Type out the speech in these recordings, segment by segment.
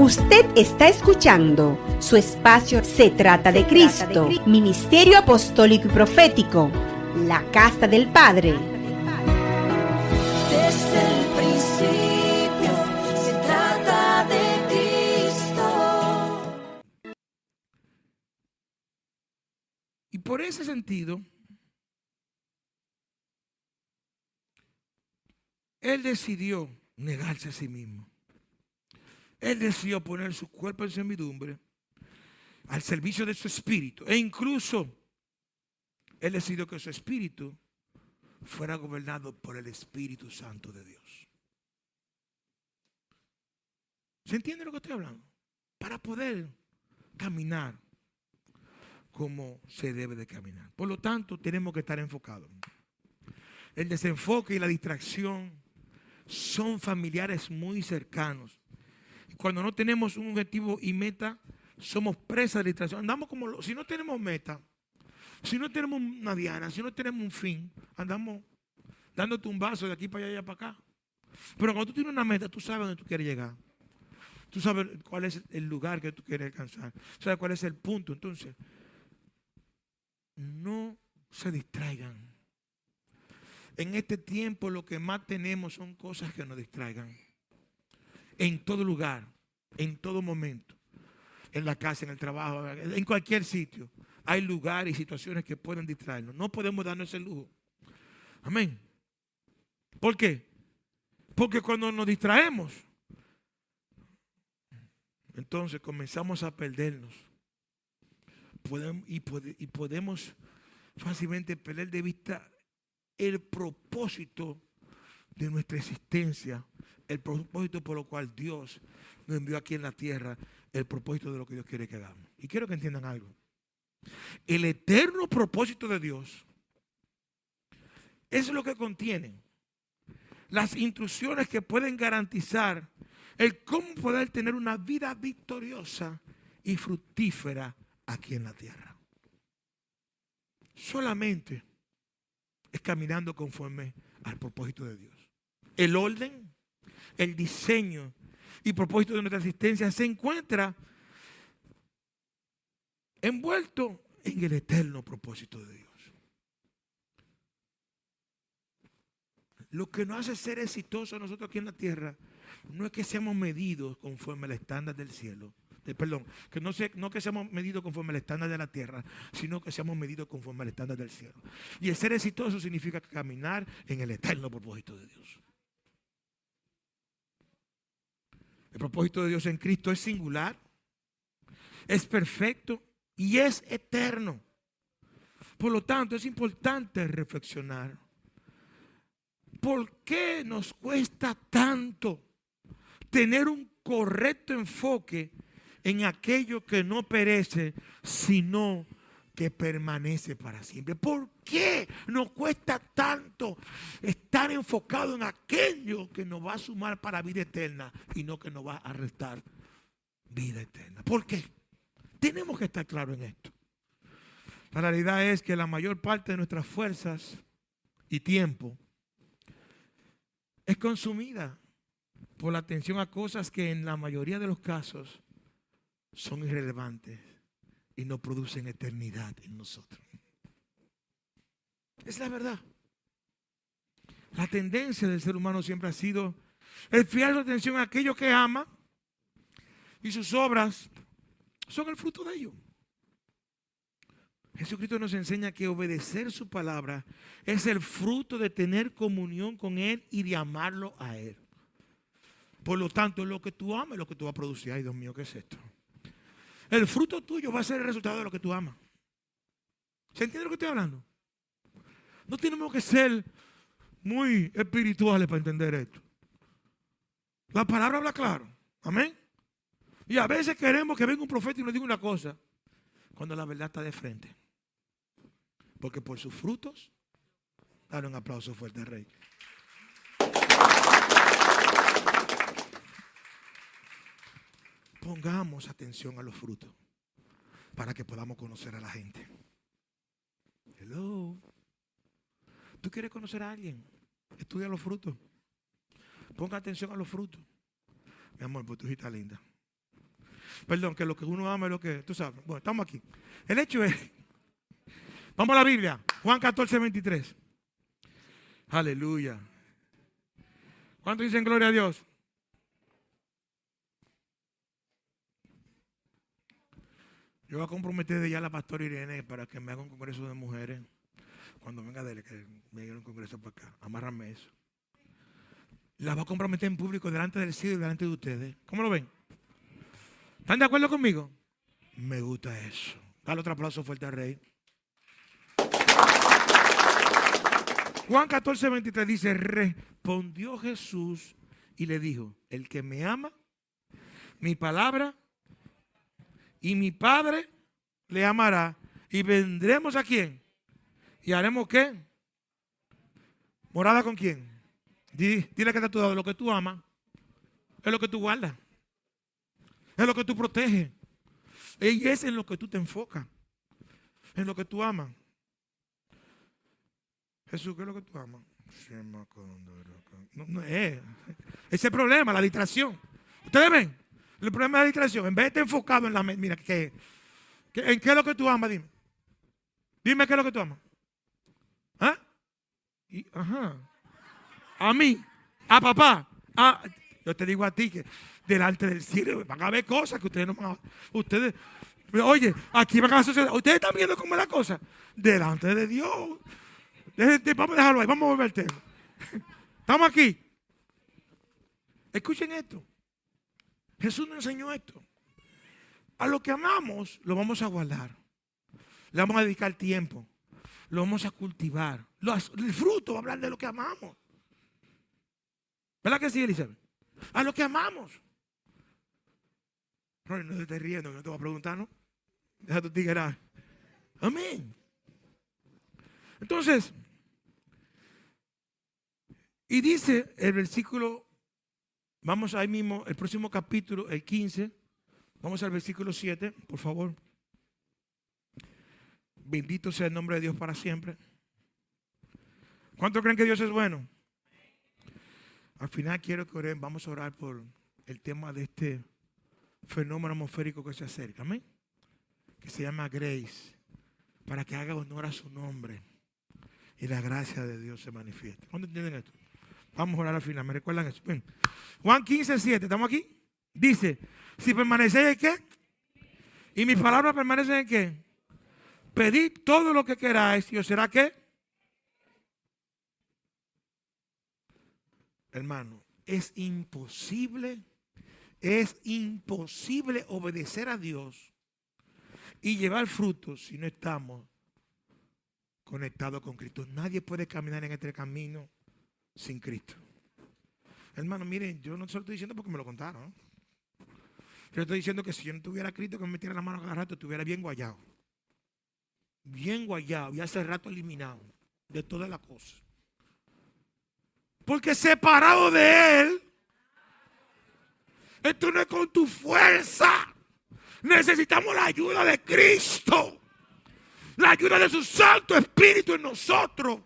Usted está escuchando su espacio Se trata de Cristo, Ministerio Apostólico y Profético, la Casa del Padre. Desde el principio se trata de Cristo. Y por ese sentido, Él decidió negarse a sí mismo. Él decidió poner su cuerpo en servidumbre al servicio de su espíritu. E incluso Él decidió que su espíritu fuera gobernado por el Espíritu Santo de Dios. ¿Se entiende lo que estoy hablando? Para poder caminar como se debe de caminar. Por lo tanto, tenemos que estar enfocados. El desenfoque y la distracción son familiares muy cercanos. Cuando no tenemos un objetivo y meta, somos presas de distracción. Andamos como, si no tenemos meta, si no tenemos una diana, si no tenemos un fin, andamos dándote un vaso de aquí para allá y para acá. Pero cuando tú tienes una meta, tú sabes dónde tú quieres llegar. Tú sabes cuál es el lugar que tú quieres alcanzar. Sabes cuál es el punto. Entonces, no se distraigan. En este tiempo lo que más tenemos son cosas que nos distraigan. En todo lugar, en todo momento. En la casa, en el trabajo, en cualquier sitio. Hay lugares y situaciones que pueden distraernos. No podemos darnos ese lujo. Amén. ¿Por qué? Porque cuando nos distraemos, entonces comenzamos a perdernos. Y podemos fácilmente perder de vista el propósito de nuestra existencia, el propósito por lo cual Dios envió aquí en la tierra, el propósito de lo que Dios quiere que hagamos. Y quiero que entiendan algo. El eterno propósito de Dios es lo que contiene las instrucciones que pueden garantizar el cómo poder tener una vida victoriosa y fructífera aquí en la tierra. Solamente es caminando conforme al propósito de Dios. El orden, el diseño y propósito de nuestra existencia se encuentra envuelto en el eterno propósito de Dios. Lo que nos hace ser exitosos nosotros aquí en la tierra no es que seamos medidos conforme al estándar del cielo. de- perdón, que no, se- no que seamos medidos conforme al estándar de la tierra, sino que seamos medidos conforme al estándar del cielo. Y el ser exitoso significa caminar en el eterno propósito de Dios. El propósito de Dios en Cristo es singular, es perfecto y es eterno. Por lo tanto, es importante reflexionar. ¿Por qué nos cuesta tanto tener un correcto enfoque en aquello que no perece, sino que permanece para siempre? ¿Por qué nos cuesta tanto estar enfocado en aquello que nos va a sumar para vida eterna y no que nos va a restar vida eterna? ¿Por qué? Tenemos que estar claros en esto. La realidad es que la mayor parte de nuestras fuerzas y tiempo es consumida por la atención a cosas que en la mayoría de los casos son irrelevantes y no producen eternidad en nosotros. Es la verdad. La tendencia del ser humano siempre ha sido el fiar su atención a aquello que ama y sus obras son el fruto de ello. Jesucristo nos enseña que obedecer su palabra es el fruto de tener comunión con Él y de amarlo a Él. Por lo tanto, lo que tú amas es lo que tú vas a producir. Ay, Dios mío, ¿qué es esto? El fruto tuyo va a ser el resultado de lo que tú amas. ¿Se entiende lo que estoy hablando? No tenemos que ser muy espirituales para entender esto. La palabra habla claro. Amén. Y a veces queremos que venga un profeta y nos diga una cosa, cuando la verdad está de frente. Porque por sus frutos, dale un aplauso fuerte al rey. Pongamos atención a los frutos para que podamos conocer a la gente. Hello. ¿Tú quieres conocer a alguien? Estudia los frutos. Ponga atención a los frutos. Mi amor, pues tu hijita linda. Perdón, que lo que uno ama es lo que tú sabes. Bueno, estamos aquí. El hecho es, vamos a la Biblia, Juan 14, 23. Aleluya. ¿Cuántos dicen gloria a Dios? Yo voy a comprometer de ya a la pastora Irene para que me haga un congreso de mujeres. Cuando venga de que me haga un congreso para acá. Amárrame eso. La va a comprometer en público delante del cielo y delante de ustedes. ¿Cómo lo ven? ¿Están de acuerdo conmigo? Me gusta eso. Dale otro aplauso fuerte al rey. Juan 14, 23 dice, respondió Jesús y le dijo, el que me ama, mi palabra y mi Padre le amará y vendremos a quién y haremos qué? Morada con quién? Di- Dile que está a tu lado, lo que tú amas es lo que tú guardas, es lo que tú proteges y es en lo que tú te enfocas, en lo que tú amas. Jesús, ¿qué es lo que tú amas? No, no es. Ese es el problema, la distracción. Ustedes ven, el problema es la distracción. En vez de estar enfocado en la mente, mira, ¿qué, qué- ¿en qué es lo que tú amas? Dime. Dime qué es lo que tú amas. ¿Ah? Y- ajá. A mí, a papá. a- yo te digo a ti que delante del cielo van a ver cosas que ustedes no van a Ustedes, oye, aquí van a suceder. Ustedes están viendo cómo es la cosa. Delante de Dios. Vamos a dejarlo ahí, vamos a volver al tema. Estamos aquí. Escuchen esto. Jesús nos enseñó esto. A lo que amamos, lo vamos a guardar. Le vamos a dedicar tiempo. Lo vamos a cultivar. Los- el fruto va a hablar de lo que amamos. ¿Verdad que sí, Elizabeth? A lo que amamos. Roy, no te estés riendo, no te voy a preguntar, ¿no? Deja tu tiguera. Amén. Entonces, y dice el versículo, vamos ahí mismo, el próximo capítulo, el 15, vamos al versículo 7, por favor. Bendito sea el nombre de Dios para siempre. ¿Cuántos creen que Dios es bueno? Al final quiero que oren, vamos a orar por el tema de este fenómeno atmosférico que se acerca, amén. Que se llama Grace, para que haga honor a su nombre y la gracia de Dios se manifieste. ¿Cuándo entienden esto? Vamos a orar al final, ¿me recuerdan eso? Juan 15, 7, ¿estamos aquí? Dice, si permanecéis en qué? Y mis palabras permanecen en qué? Pedid todo lo que queráis y os será qué? Hermano, es imposible, es imposible obedecer a Dios y llevar frutos si no estamos conectados con Cristo. Nadie puede caminar en este camino sin Cristo. Hermano, miren, yo no se lo estoy diciendo porque me lo contaron. Yo estoy diciendo que si yo no tuviera Cristo, que me metiera la mano cada rato, estuviera bien guayado. Bien guayado y hace rato eliminado de todas las cosas. Porque separado de Él, esto no es con tu fuerza. Necesitamos la ayuda de Cristo. La ayuda de su Santo Espíritu en nosotros.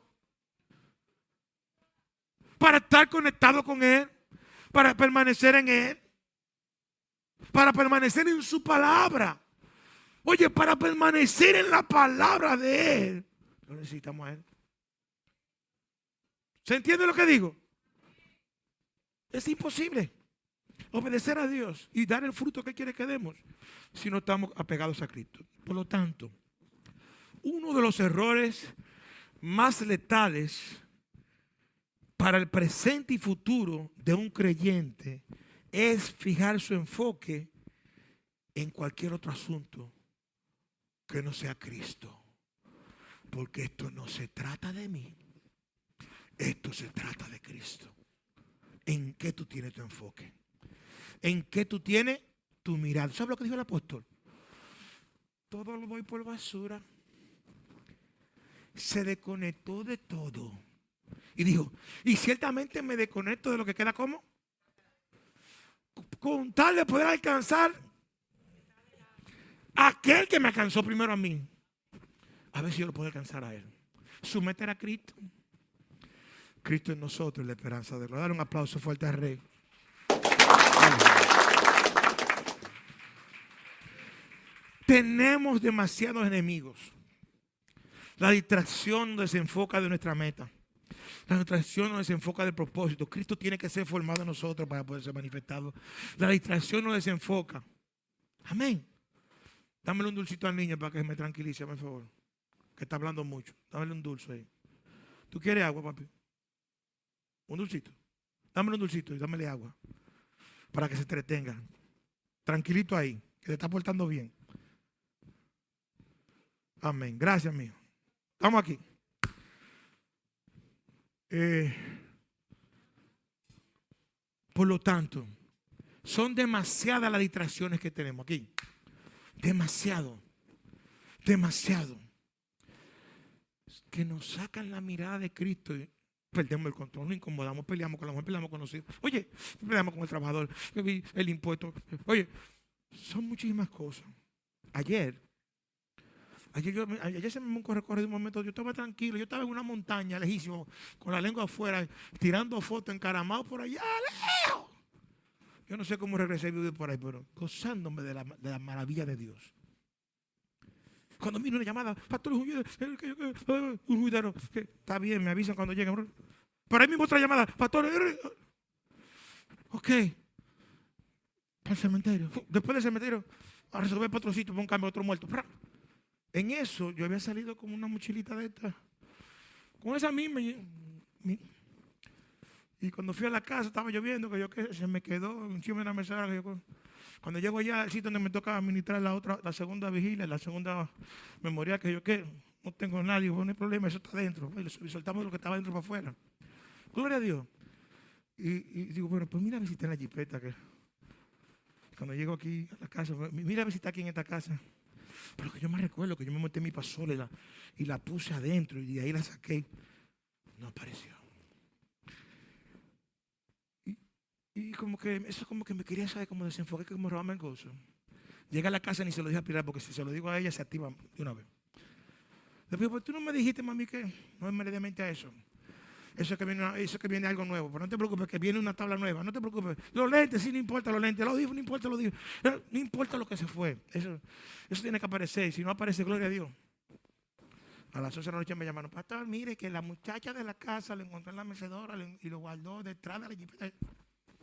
Para estar conectado con Él. Para permanecer en Él. Para permanecer en su palabra. Oye, para permanecer en la palabra de Él. No necesitamos a Él. ¿Se entiende lo que digo? Es imposible obedecer a Dios y dar el fruto que quiere que demos si no estamos apegados a Cristo. Por lo tanto, uno de los errores más letales para el presente y futuro de un creyente es fijar su enfoque en cualquier otro asunto que no sea Cristo. Porque esto no se trata de mí. Esto se trata de Cristo. ¿En qué tú tienes tu enfoque? ¿En qué tú tienes tu mirada? ¿Sabes lo que dijo el apóstol? Todo lo doy por basura. Se desconectó de todo. Y dijo, y ciertamente me desconecto de lo que queda como. Con tal de poder alcanzar aquel que me alcanzó primero a mí. A ver si yo lo puedo alcanzar a él. Someter a Cristo. Cristo en nosotros, la esperanza de Dios. Dar un aplauso fuerte al Rey. Tenemos demasiados enemigos. La distracción desenfoca de nuestra meta. La distracción nos desenfoca del propósito. Cristo tiene que ser formado en nosotros para poder ser manifestado. La distracción nos desenfoca. Amén. Dámele un dulcito al niño para que me tranquilice, por favor. Que está hablando mucho. Dámele un dulce ahí. ¿Tú quieres agua, papi? Un dulcito. Dámele un dulcito y dámele agua. Para que se entretenga. Tranquilito ahí. Que te está portando bien. Amén. Gracias, mío. Estamos aquí. Eh, por lo tanto, son demasiadas las distracciones que tenemos aquí. Demasiado. Demasiado. Que nos sacan la mirada de Cristo y perdemos el control, nos incomodamos, peleamos con la mujer, peleamos con los hijos. Oye, peleamos con el trabajador, el impuesto. Oye, son muchísimas cosas. Ayer, ayer, yo, ayer se me corre de un momento, yo estaba tranquilo, yo estaba en una montaña lejísimo, con la lengua afuera, tirando fotos, encaramado por allá, lejos. Yo no sé cómo regresé vivo por ahí, pero gozándome de la, de la maravilla de Dios. Cuando vino una llamada, pastor, un juidero, está bien, me avisan cuando lleguen. Pero ahí mismo otra llamada, pastor, ok, el cementerio. Después del cementerio, a resolver otro sitio, para un cambio, otro muerto. En eso, yo había salido con una mochilita de esta, con esa misma. Y cuando fui a la casa, estaba lloviendo, que yo que se me quedó encima de la mesa. cuando llego allá al donde me toca administrar la otra, la segunda vigilia, la segunda memoria, que yo que no tengo nadie, no hay problema, eso está dentro. Y soltamos lo que estaba dentro para afuera. Gloria a Dios. Y, digo, bueno, pues mira a en la jipeta. Que cuando llego aquí a la casa, mira a está aquí en esta casa. Pero que yo me recuerdo que yo me monté mi pasola y la, puse adentro y de ahí la saqué. No apareció. Y como que eso como que me quería saber cómo desenfoqué, cómo robarme el gozo. Llega a la casa y ni se lo dije a Pilar porque si se lo digo a ella se activa de una vez. Después, pues tú no me dijiste, mami, que no inmediatamente a eso. Eso eso que viene algo nuevo. Pero no te preocupes, que viene una tabla nueva. No te preocupes. Los lentes, sí, no importa los lentes. Los dijo, no importa los dijo. No importa lo que se fue. Eso, tiene que aparecer. Si no aparece, gloria a Dios. A las 11 de la noche me llamaron, pastor, mire que la muchacha de la casa lo encontró en la mecedora y lo guardó detrás de la.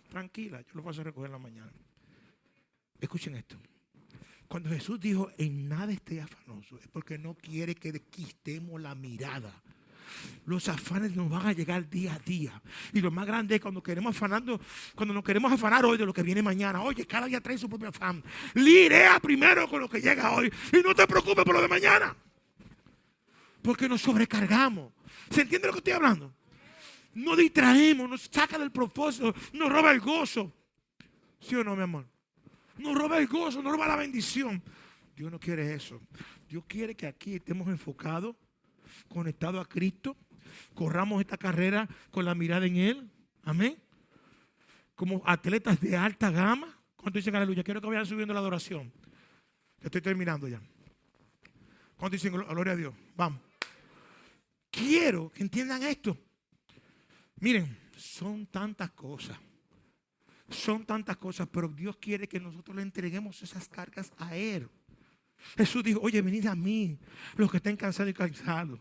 Tranquila, yo lo paso a recoger en la mañana. Escuchen esto. Cuando Jesús dijo, en nada esté afanoso, es porque no quiere que quistemos la mirada. Los afanes nos van a llegar día a día. Y lo más grande es cuando queremos afanando, cuando nos queremos afanar hoy de lo que viene mañana. Oye, cada día trae su propio afán. Lirea primero con lo que llega hoy. Y no te preocupes por lo de mañana. Porque nos sobrecargamos. ¿Se entiende lo que estoy hablando? nos distraemos, nos saca del propósito, nos roba el gozo. ¿Sí o no, mi amor? Nos roba el gozo, nos roba la bendición. Dios no quiere eso. Dios quiere que aquí estemos enfocados, conectados a Cristo, corramos esta carrera con la mirada en Él. Amén. Como atletas de alta gama. ¿Cuánto dicen aleluya? Quiero que vayan subiendo la adoración. Estoy terminando ya. ¿Cuánto dicen gloria a Dios? Vamos. Quiero que entiendan esto. Miren, son tantas cosas. Son tantas cosas, pero Dios quiere que nosotros le entreguemos esas cargas a Él. Jesús dijo, oye, venid a mí, los que estén cansados y cansados.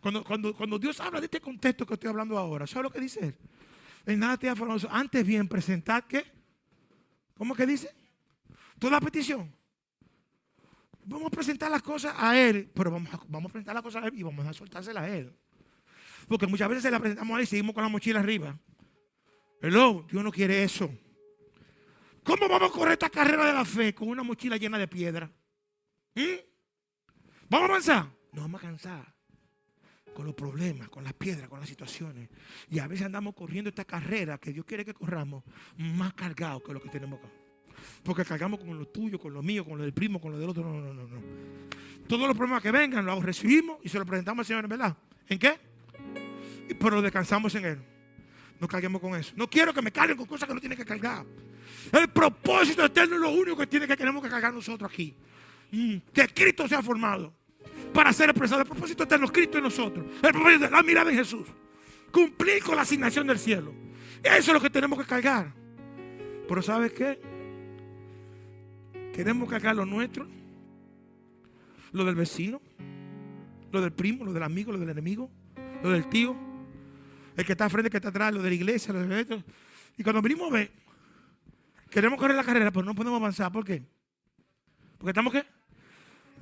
Cuando, cuando, cuando Dios habla de este contexto que estoy hablando ahora, ¿sabe lo que dice Él? En nada te afanoso. Antes bien, presentar qué? ¿Cómo que dice? Toda petición. Vamos a presentar las cosas a Él, pero vamos a, vamos a presentar las cosas a Él y vamos a soltárselas a Él. Porque muchas veces se la presentamos ahí y seguimos con la mochila arriba. Hello, Dios no quiere eso. ¿Cómo vamos a correr esta carrera de la fe con una mochila llena de piedra? ¿Mm? ¿Vamos a avanzar? No vamos a cansar con los problemas, con las piedras, con las situaciones. Y a veces andamos corriendo esta carrera que Dios quiere que corramos más cargados que lo que tenemos acá. Porque cargamos con lo tuyo, con lo mío, con lo del primo, con lo del otro. No, no, no, no. Todos los problemas que vengan los recibimos y se los presentamos al Señor, ¿verdad? ¿En qué? pero descansamos en Él. No carguemos con eso. No quiero que me carguen con cosas que no tienen que cargar. El propósito eterno es lo único que tiene que tenemos que cargar nosotros aquí. Que Cristo sea formado para ser expresado. El propósito eterno es Cristo en nosotros. El propósito es la mirada en Jesús. Cumplir con la asignación del cielo. Eso es lo que tenemos que cargar. Pero ¿sabes qué? Queremos cargar lo nuestro lo del vecino, lo del primo, lo del amigo, lo del enemigo, lo del tío, el que está al frente, el que está atrás, lo de la iglesia, lo de esto. Y cuando venimos a ver, queremos correr la carrera, pero no podemos avanzar. ¿Por qué? Porque estamos qué?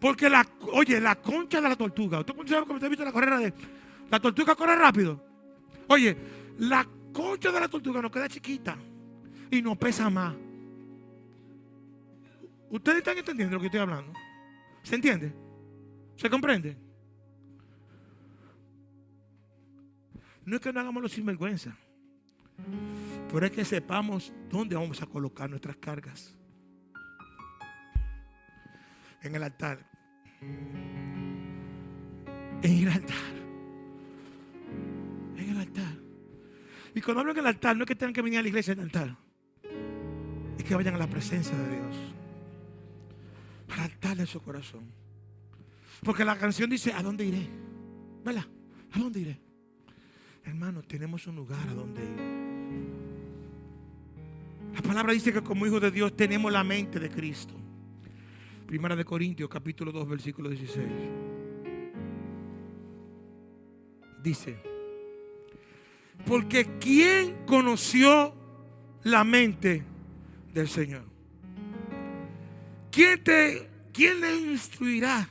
Porque la, oye, la concha de la tortuga. ¿Usted sabe cómo usted ha visto la carrera de la tortuga corre rápido? Oye, la concha de la tortuga nos queda chiquita y nos pesa más. ¿Ustedes están entendiendo lo que estoy hablando? ¿Se entiende? ¿Se comprende? No es que no hagamos los sinvergüenza, pero es que sepamos dónde vamos a colocar nuestras cargas. En el altar. En el altar. En el altar. Y cuando hablo en el altar, no es que tengan que venir a la iglesia en el altar. Es que vayan a la presencia de Dios. Para el altar de su corazón. Porque la canción dice, ¿a dónde iré? ¿Verdad? ¿A dónde iré? Hermano, tenemos un lugar a donde ir. La palabra dice que como hijos de Dios tenemos la mente de Cristo. Primera de Corintios, capítulo 2, versículo 16. Dice, porque ¿quién conoció la mente del Señor? ¿Quién, te, quién le instruirá?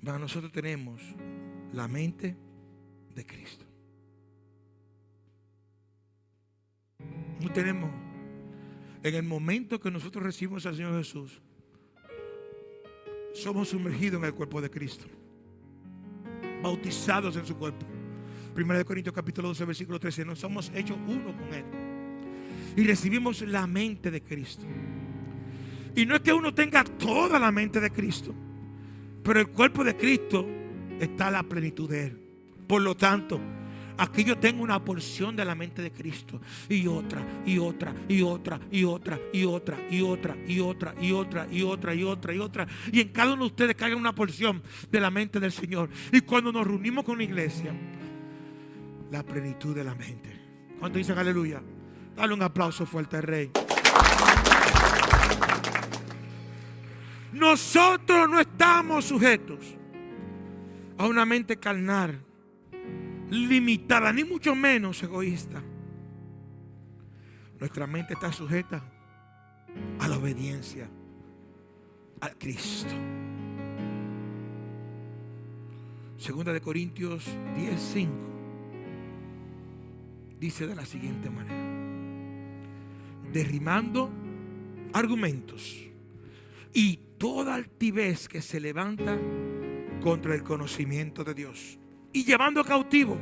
Nosotros tenemos la mente de Cristo. No tenemos. En el momento que nosotros recibimos al Señor Jesús, somos sumergidos en el cuerpo de Cristo. Bautizados en su cuerpo. Primera de Corintios capítulo 12, versículo 13. Nos somos hechos uno con Él. Y recibimos la mente de Cristo. Y no es que uno tenga toda la mente de Cristo. Pero el cuerpo de Cristo está a la plenitud de Él. Por lo tanto, aquí yo tengo una porción de la mente de Cristo. Y otra, y otra, y otra, y otra, y otra, y otra, y otra, y otra, y otra, y otra, y otra. Y en cada uno de ustedes caiga una porción de la mente del Señor. Y cuando nos reunimos con la iglesia, la plenitud de la mente. ¿Cuánto dicen aleluya? Dale un aplauso fuerte al Rey. Nosotros no estamos sujetos a una mente carnal, limitada, ni mucho menos egoísta. Nuestra mente está sujeta a la obediencia a Cristo. Segunda de Corintios 10:5 dice de la siguiente manera: derrimando argumentos y toda altivez que se levanta contra el conocimiento de Dios y llevando cautivo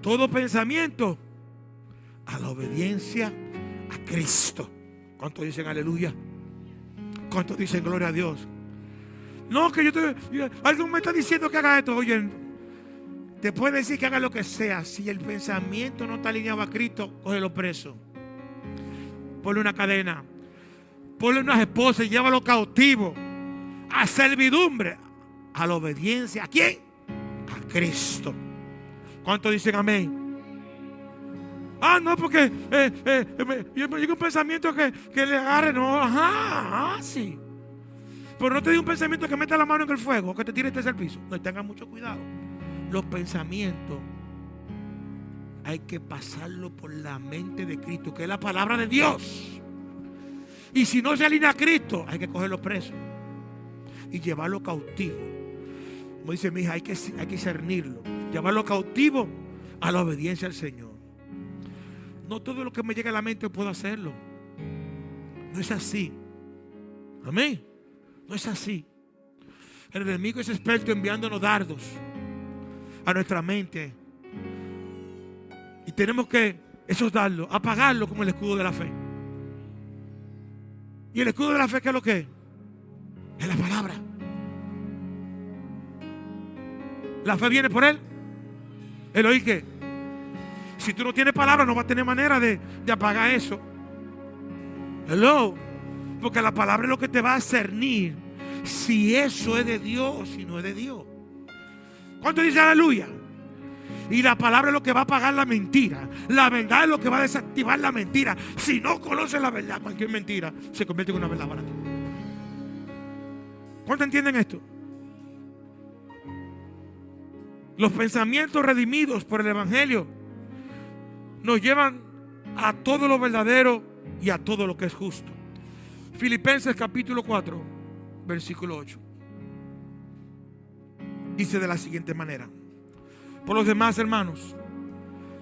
todo pensamiento a la obediencia a Cristo. ¿Cuántos dicen aleluya? ¿Cuántos dicen gloria a Dios? No, que yo te. Alguien me está diciendo que haga esto. Oye, te puede decir que haga lo que sea. Si el pensamiento no está alineado a Cristo, cógelo preso. Ponle una cadena. Ponle unas esposas y llévalo cautivo. A servidumbre. A la obediencia. ¿A quién? A Cristo. ¿Cuántos dicen amén? Ah, no, porque eh, eh, me, me un pensamiento que, que le agarre. No, ajá, ajá, sí. Pero no te diga un pensamiento que meta la mano en el fuego que te tire este al piso. No, tengan mucho cuidado. Los pensamientos hay que pasarlo por la mente de Cristo, que es la palabra de Dios. Y si no se alinea a Cristo, hay que cogerlo preso y llevarlo cautivo. Como dice mi hija, hay que, hay que cernirlo, llevarlo cautivo a la obediencia al Señor. No todo lo que me llega a la mente puedo hacerlo. No es así. Amén. No es así. El enemigo es experto enviándonos dardos a nuestra mente. Y tenemos que esos dardos, apagarlo como el escudo de la fe. ¿Y el escudo de la fe qué es lo que? Es la palabra. La fe viene por él. ¿El oír qué? Si tú no tienes palabra, no vas a tener manera de, de apagar eso. Hello. Porque la palabra es lo que te va a cernir si eso es de Dios o si no es de Dios. ¿Cuánto dice aleluya? Y la palabra es lo que va a apagar la mentira. La verdad es lo que va a desactivar la mentira. Si no conoces la verdad, cualquier mentira se convierte en una verdad barata. ¿Cuánto entienden esto? Los pensamientos redimidos por el Evangelio nos llevan a todo lo verdadero y a todo lo que es justo. Filipenses capítulo 4, versículo 8. Dice de la siguiente manera. Por los demás, hermanos,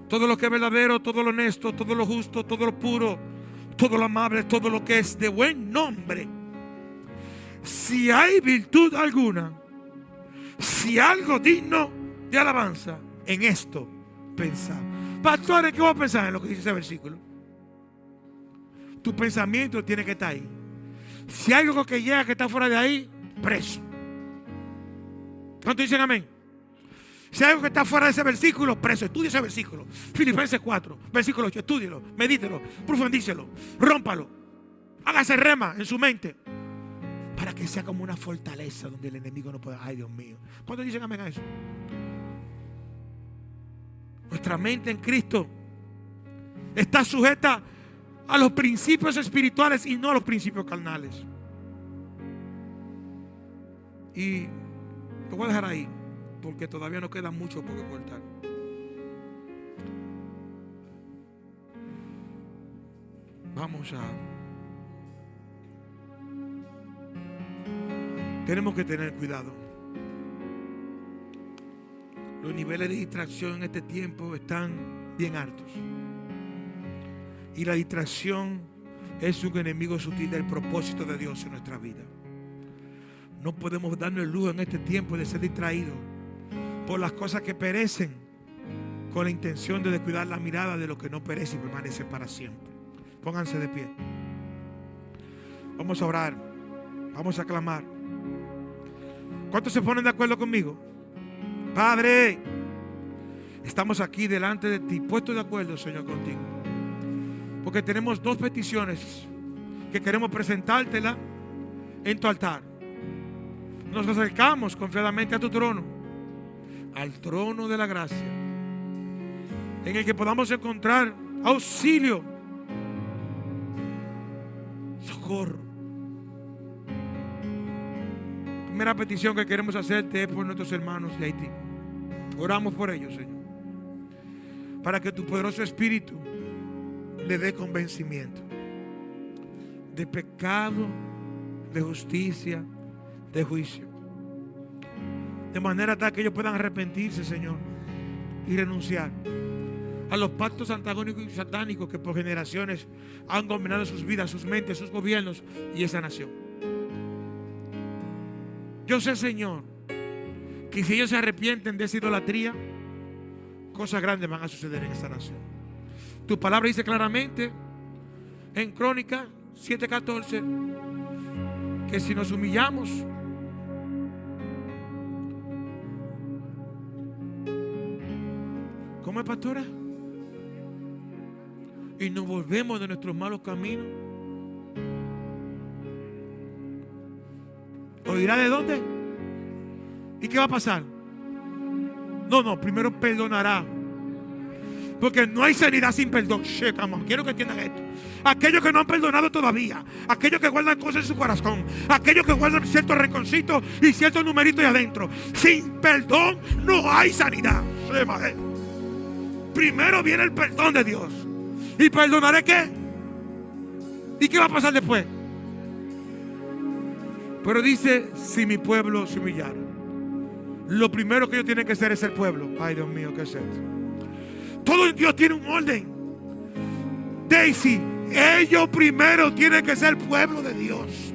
todo lo que es verdadero, todo lo honesto, todo lo justo, todo lo puro, todo lo amable, todo lo que es de buen nombre. Si hay virtud alguna, si algo digno de alabanza, en esto pensar. Pastor, ¿en qué voy a pensar en lo que dice ese versículo? Tu pensamiento tiene que estar ahí. Si hay algo que llega que está fuera de ahí, preso. ¿Cuánto dicen amén? Si hay algo que está fuera de ese versículo, preso. Estudia ese versículo. Filipenses 4, versículo 8. Estúdielo, medítelo, profundícelo, rómpalo. Hágase rema en su mente. Para que sea como una fortaleza donde el enemigo no pueda. Ay, Dios mío. ¿Cuántos dicen amén a eso? Nuestra mente en Cristo está sujeta a los principios espirituales y no a los principios carnales. Y lo voy a dejar ahí, porque todavía no queda mucho por cortar. Vamos a... Tenemos que tener cuidado. Los niveles de distracción en este tiempo están bien altos. Y la distracción es un enemigo sutil del propósito de Dios en nuestra vida. No podemos darnos el lujo en este tiempo de ser distraídos por las cosas que perecen con la intención de descuidar la mirada de lo que no perece y permanece para siempre. Pónganse de pie. Vamos a orar. Vamos a clamar. ¿Cuántos se ponen de acuerdo conmigo? Padre, estamos aquí delante de ti, puestos de acuerdo, Señor, contigo. Porque tenemos dos peticiones que queremos presentártela en tu altar. Nos acercamos confiadamente a tu trono, al trono de la gracia, en el que podamos encontrar auxilio, socorro. Primera petición que queremos hacerte es por nuestros hermanos de Haití. Oramos por ellos, Señor. Para que tu poderoso espíritu le dé convencimiento de pecado, de justicia, de juicio. De manera tal que ellos puedan arrepentirse, Señor, y renunciar a los pactos antagónicos y satánicos que por generaciones han dominado sus vidas, sus mentes, sus gobiernos y esa nación. Yo sé, Señor, que si ellos se arrepienten de esa idolatría, cosas grandes van a suceder en esta nación. Tu palabra dice claramente en Crónica 7:14 que si nos humillamos, ¿cómo es, pastora? Y nos volvemos de nuestros malos caminos. ¿Oirá de dónde? ¿Y qué va a pasar? No, no, primero perdonará. Porque no hay sanidad sin perdón. Shit. Quiero que entiendan esto. Aquellos que no han perdonado todavía. Aquellos que guardan cosas en su corazón. Aquellos que guardan ciertos reconcitos y ciertos numeritos ahí adentro. Sin perdón no hay sanidad. Primero viene el perdón de Dios. ¿Y perdonaré qué? ¿Y qué va a pasar después? Pero dice, si mi pueblo se humillara. Lo primero que ellos tienen que hacer es el pueblo. Ay, Dios mío, ¿qué es esto? Todo Dios tiene un orden. Daisy, ellos primero tienen que ser pueblo de Dios.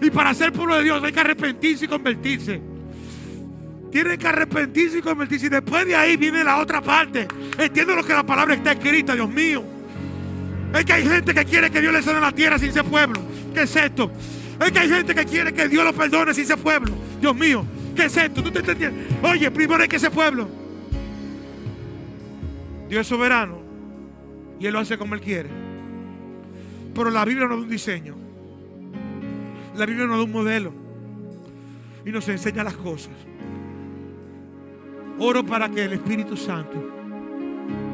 Y para ser pueblo de Dios hay que arrepentirse y convertirse. Tienen que arrepentirse y convertirse. Y después de ahí viene la otra parte. Entiendo lo que la palabra está escrita, Dios mío. Es que hay gente que quiere que Dios le sane la tierra sin ser pueblo. ¿Qué es esto? Es que hay gente que quiere que Dios lo perdone sin ser pueblo. Dios mío, ¿qué es esto? ¿Tú te entiendes? Oye, primero hay que ser pueblo. Dios es soberano y Él lo hace como Él quiere. Pero la Biblia no da un diseño. La Biblia no da un modelo. Y nos enseña las cosas. Oro para que el Espíritu Santo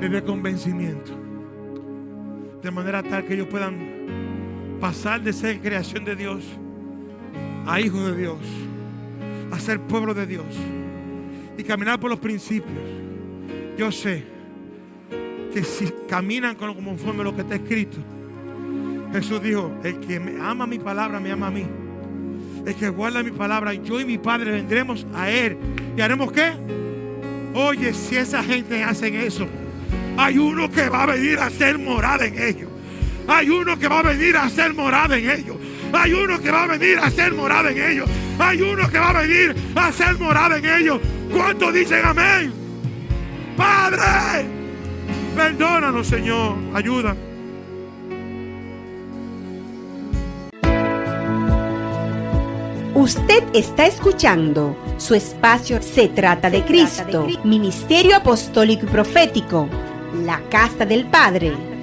les dé convencimiento. De manera tal que ellos puedan pasar de ser creación de Dios a hijos de Dios, a ser pueblo de Dios y caminar por los principios, yo sé que si caminan con conforme a lo que está escrito, Jesús dijo, el que me ama mi palabra me ama a mí. El que guarda mi palabra, yo y mi Padre vendremos a Él. ¿Y haremos qué? Oye, si esa gente hacen eso, hay uno que va a venir a hacer morada en ellos. Hay uno que va a venir a hacer morada en ellos. Hay uno que va a venir a hacer morada en ellos. Hay uno que va a venir a hacer morada en ellos. ¿Cuántos dicen amén? Padre, perdónanos, Señor. Ayuda. Usted está escuchando su espacio Se trata de Cristo, Ministerio Apostólico y Profético, la Casa del Padre.